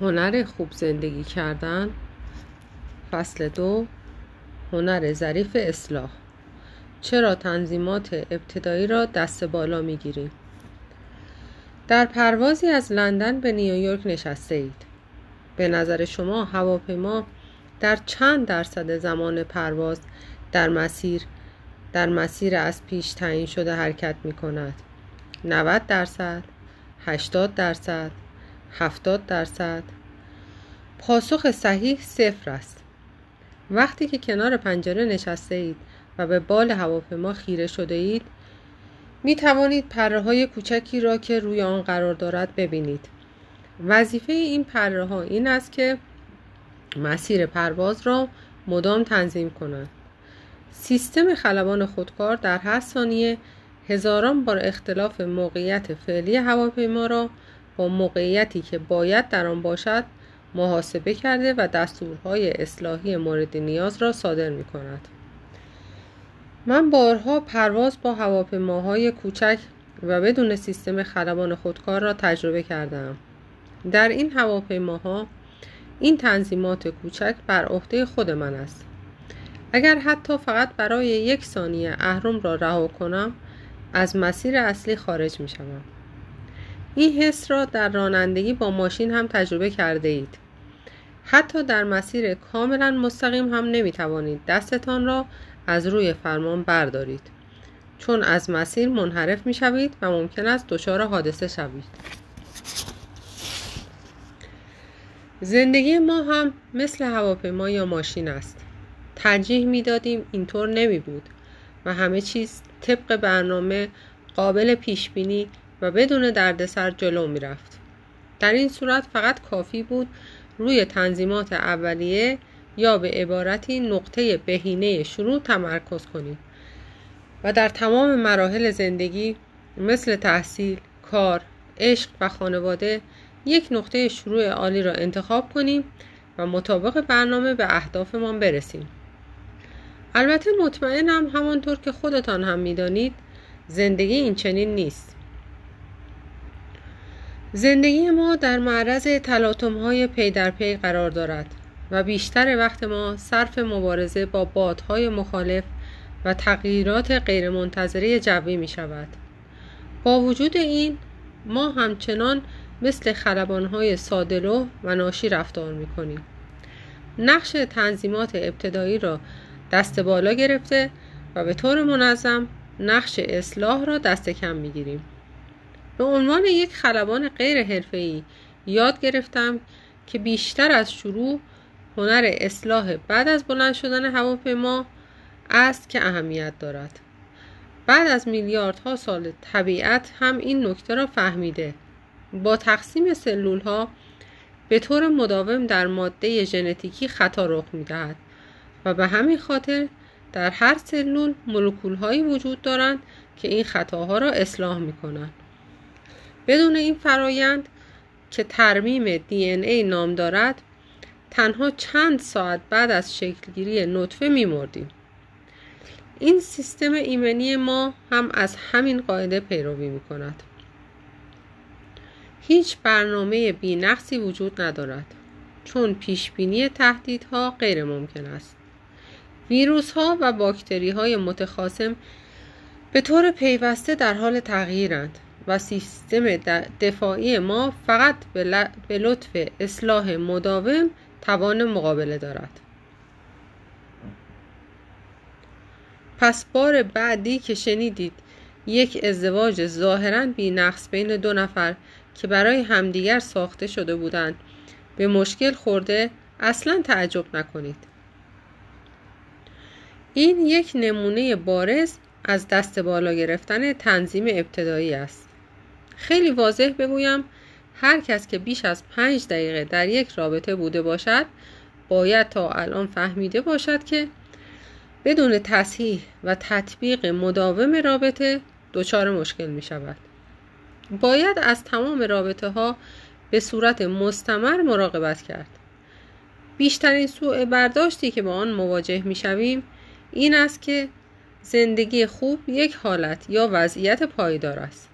هنر خوب زندگی کردن. فصل دو هنر ظریف اصلاح. چرا تنظیمات ابتدایی را دست بالا می گیریم؟ در پروازی از لندن به نیویورک نشسته اید به نظر شما هواپیما در چند درصد زمان پرواز در مسیر در مسیر از پیش تعیین شده حرکت می کند 90 درصد 80 درصد 70 درصد. پاسخ صحیح صفر است. وقتی که کنار پنجره نشسته اید و به بال هواپیما خیره شده اید می توانید پره های کوچکی را که روی آن قرار دارد ببینید. وظیفه این پره ها این است که مسیر پرواز را مدام تنظیم کنند. سیستم خلبان خودکار در هر ثانیه هزاران بار اختلاف موقعیت فعلی هواپیما را با موقعیتی که باید در آن باشد محاسبه کرده و دستورهای اصلاحی مورد نیاز را صادر می کند. من بارها پرواز با هواپیماهای کوچک و بدون سیستم خلبان خودکار را تجربه کردم. در این هواپیماها این تنظیمات کوچک بر عهده خود من است. اگر حتی فقط برای یک ثانیه اهرم را رها کنم از مسیر اصلی خارج می شوم. این حس را در رانندگی با ماشین هم تجربه کرده اید. حتی در مسیر کاملا مستقیم هم نمی توانید دستتان را از روی فرمان بردارید. چون از مسیر منحرف می شوید و ممکن است دچار حادثه شوید. زندگی ما هم مثل هواپیما یا ماشین است. ترجیح می دادیم اینطور نمی بود و همه چیز طبق برنامه قابل پیش بینی و بدون دردسر جلو می رفت. در این صورت فقط کافی بود روی تنظیمات اولیه یا به عبارتی نقطه بهینه شروع تمرکز کنید و در تمام مراحل زندگی مثل تحصیل، کار، عشق و خانواده یک نقطه شروع عالی را انتخاب کنیم و مطابق برنامه به اهدافمان برسیم. البته مطمئنم همانطور که خودتان هم می‌دانید زندگی این چنین نیست. زندگی ما در معرض تلاطم های پی در پی قرار دارد و بیشتر وقت ما صرف مبارزه با بادهای مخالف و تغییرات غیرمنتظره جوی می شود. با وجود این ما همچنان مثل خلبانهای سادلو و ناشی رفتار می کنیم. نقش تنظیمات ابتدایی را دست بالا گرفته و به طور منظم نقش اصلاح را دست کم می گیریم. به عنوان یک خلبان غیر حرفه‌ای یاد گرفتم که بیشتر از شروع هنر اصلاح بعد از بلند شدن هواپیما است که اهمیت دارد. بعد از میلیاردها سال طبیعت هم این نکته را فهمیده. با تقسیم سلول ها به طور مداوم در ماده ژنتیکی خطا رخ می‌دهد و به همین خاطر در هر سلول مولکول هایی وجود دارند که این خطاها را اصلاح می کنند بدون این فرایند که ترمیم دی ای نام دارد تنها چند ساعت بعد از شکلگیری نطفه میمردیم. این سیستم ایمنی ما هم از همین قاعده پیروی می کند هیچ برنامه بینقصی وجود ندارد چون پیشبینی تهدیدها غیر ممکن است. ویروس ها و باکتری های متخاصم به طور پیوسته در حال تغییرند. و سیستم دفاعی ما فقط به لطف اصلاح مداوم توان مقابله دارد. پس بار بعدی که شنیدید یک ازدواج ظاهرا بی نقص بین دو نفر که برای همدیگر ساخته شده بودند به مشکل خورده اصلا تعجب نکنید. این یک نمونه بارز از دست بالا گرفتن تنظیم ابتدایی است. خیلی واضح بگویم هر کس که بیش از پنج دقیقه در یک رابطه بوده باشد باید تا الان فهمیده باشد که بدون تصحیح و تطبیق مداوم رابطه دچار مشکل می شود. باید از تمام رابطه ها به صورت مستمر مراقبت کرد. بیشترین سوء برداشتی که با آن مواجه می شویم این است که زندگی خوب یک حالت یا وضعیت پایدار است.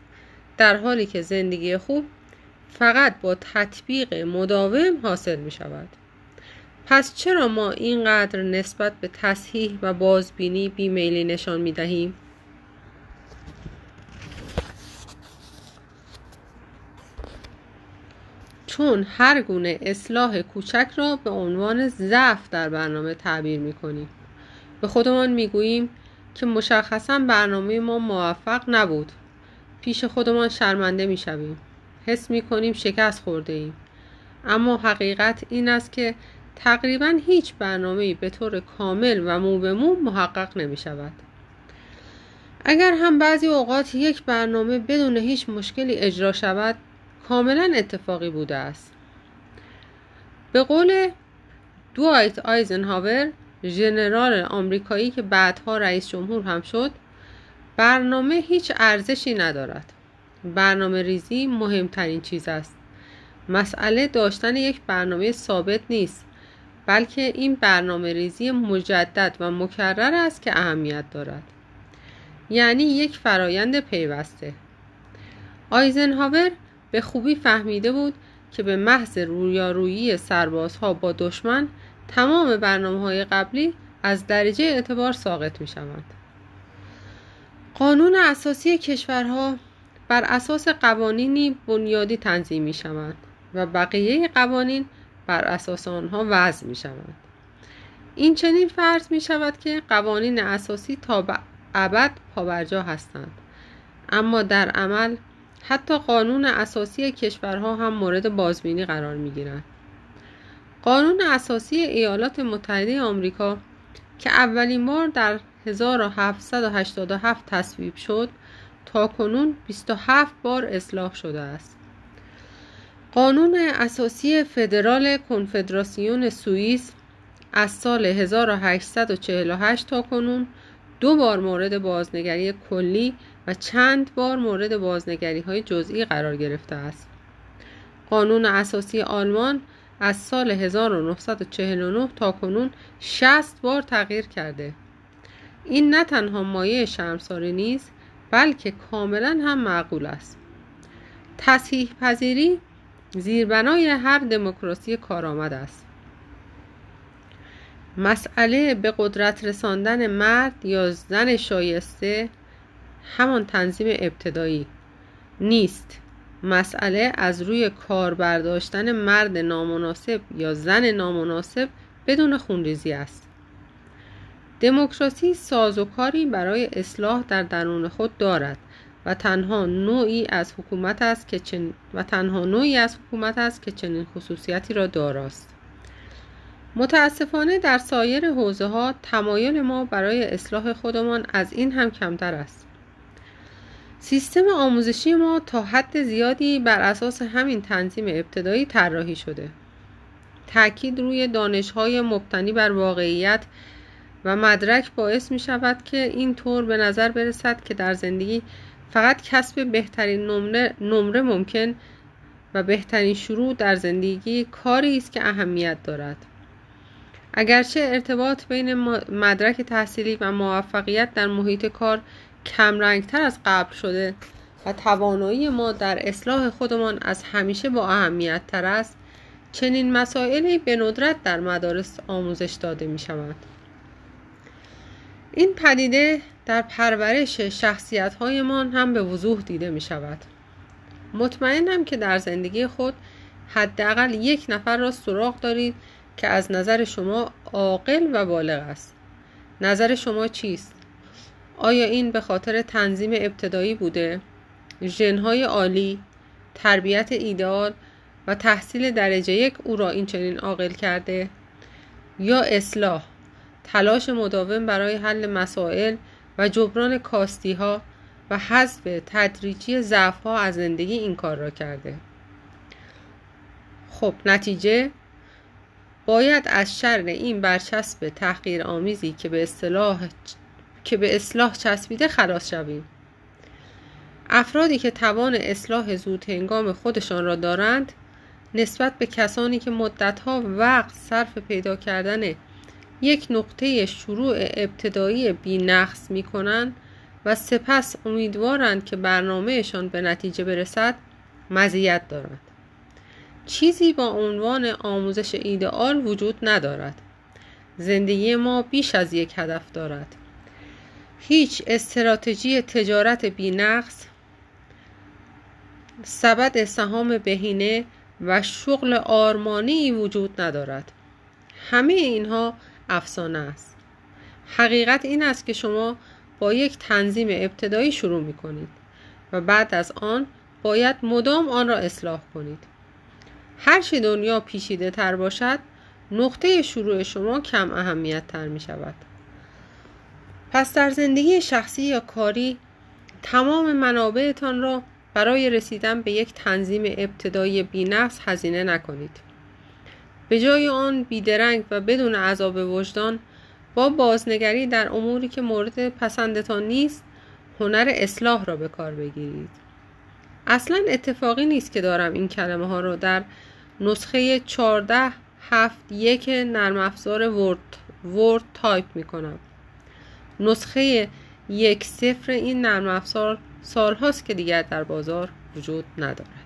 در حالی که زندگی خوب فقط با تطبیق مداوم حاصل می شود پس چرا ما اینقدر نسبت به تصحیح و بازبینی بیمیلی نشان می دهیم؟ چون هر گونه اصلاح کوچک را به عنوان ضعف در برنامه تعبیر می کنیم به خودمان می گوییم که مشخصا برنامه ما موفق نبود. پیش خودمان شرمنده می شویم حس می کنیم شکست خورده ایم. اما حقیقت این است که تقریبا هیچ برنامه به طور کامل و مو به مو محقق نمی شود اگر هم بعضی اوقات یک برنامه بدون هیچ مشکلی اجرا شود کاملا اتفاقی بوده است. به قول دوایت آیزنهاور ژنرال آمریکایی که بعدها رئیس جمهور هم شد برنامه هیچ ارزشی ندارد. برنامه ریزی مهمترین چیز است. مسئله داشتن یک برنامه ثابت نیست بلکه این برنامه ریزی مجدد و مکرر است که اهمیت دارد. یعنی یک فرایند پیوسته. آیزنهاور به خوبی فهمیده بود که به محض رویارویی سربازها با دشمن تمام برنامه های قبلی از درجه اعتبار ساقط می شوند. قانون اساسی کشورها بر اساس قوانینی بنیادی تنظیم می شوند و بقیه قوانین بر اساس آنها وضع می شوند. این چنین فرض می شود که قوانین اساسی تا به ابد پابرجا هستند اما در عمل حتی قانون اساسی کشورها هم مورد بازبینی قرار می گیرند. قانون اساسی ایالات متحده آمریکا که اولین بار در 1787 تصویب شد تا کنون 27 بار اصلاح شده است. قانون اساسی فدرال کنفدراسیون سوئیس از سال 1848 تا کنون دو بار مورد بازنگری کلی و چند بار مورد بازنگری های جزئی قرار گرفته است. قانون اساسی آلمان از سال 1949 تا کنون 60 بار تغییر کرده. این نه تنها مایه شرمساری نیست بلکه کاملا هم معقول است. تصحیح پذیری زیربنای هر دموکراسی کارآمد است. مسئله به قدرت رساندن مرد یا زن شایسته همان تنظیم ابتدایی نیست مسئله از روی کار برداشتن مرد نامناسب یا زن نامناسب بدون خونریزی است دموکراسی سازوکاری برای اصلاح در درون خود دارد و تنها نوعی از حکومت است که چن... و تنها نوعی از حکومت است که چنین خصوصیتی را داراست. متاسفانه در سایر حوزه ها تمایل ما برای اصلاح خودمان از این هم کمتر است. سیستم آموزشی ما تا حد زیادی بر اساس همین تنظیم ابتدایی طراحی شده. تاکید روی دانشهای مبتنی بر واقعیت و مدرک باعث می شود که این طور به نظر برسد که در زندگی فقط کسب بهترین نمره, نمره ممکن و بهترین شروع در زندگی کاری است که اهمیت دارد اگرچه ارتباط بین مدرک تحصیلی و موفقیت در محیط کار کمرنگتر از قبل شده و توانایی ما در اصلاح خودمان از همیشه با اهمیت تر است چنین مسائلی به ندرت در مدارس آموزش داده می شود. این پدیده در پرورش شخصیت هایمان هم به وضوح دیده می شود. مطمئنم که در زندگی خود حداقل یک نفر را سراغ دارید که از نظر شما عاقل و بالغ است. نظر شما چیست؟ آیا این به خاطر تنظیم ابتدایی بوده؟ ژنهای عالی، تربیت ایدئال و تحصیل درجه یک او را این چنین عاقل کرده؟ یا اصلاح، تلاش مداوم برای حل مسائل و جبران کاستی ها و حذف تدریجی ضعف ها از زندگی این کار را کرده؟ خب نتیجه باید از شر این برچسب تحقیر آمیزی که به اصطلاح که به اصلاح چسبیده خلاص شویم افرادی که توان اصلاح زود هنگام خودشان را دارند نسبت به کسانی که مدتها وقت صرف پیدا کردن یک نقطه شروع ابتدایی بی نقص می کنند و سپس امیدوارند که برنامهشان به نتیجه برسد مزیت دارند چیزی با عنوان آموزش ایدئال وجود ندارد. زندگی ما بیش از یک هدف دارد. هیچ استراتژی تجارت بینقص سبد سهام بهینه و شغل آرمانی وجود ندارد. همه اینها افسانه است. حقیقت این است که شما با یک تنظیم ابتدایی شروع می کنید و بعد از آن باید مدام آن را اصلاح کنید. هرچه دنیا پیشیده تر باشد نقطه شروع شما کم اهمیت تر می شود پس در زندگی شخصی یا کاری تمام منابعتان را برای رسیدن به یک تنظیم ابتدایی بینفس هزینه نکنید. به جای آن بیدرنگ و بدون عذاب وجدان با بازنگری در اموری که مورد پسندتان نیست هنر اصلاح را به کار بگیرید. اصلا اتفاقی نیست که دارم این کلمه ها را در نسخه 14 هفت یک نرم افزار ورد, ورد تایپ می کنم نسخه یک صفر این نرم افزار سالهاست که دیگر در بازار وجود ندارد.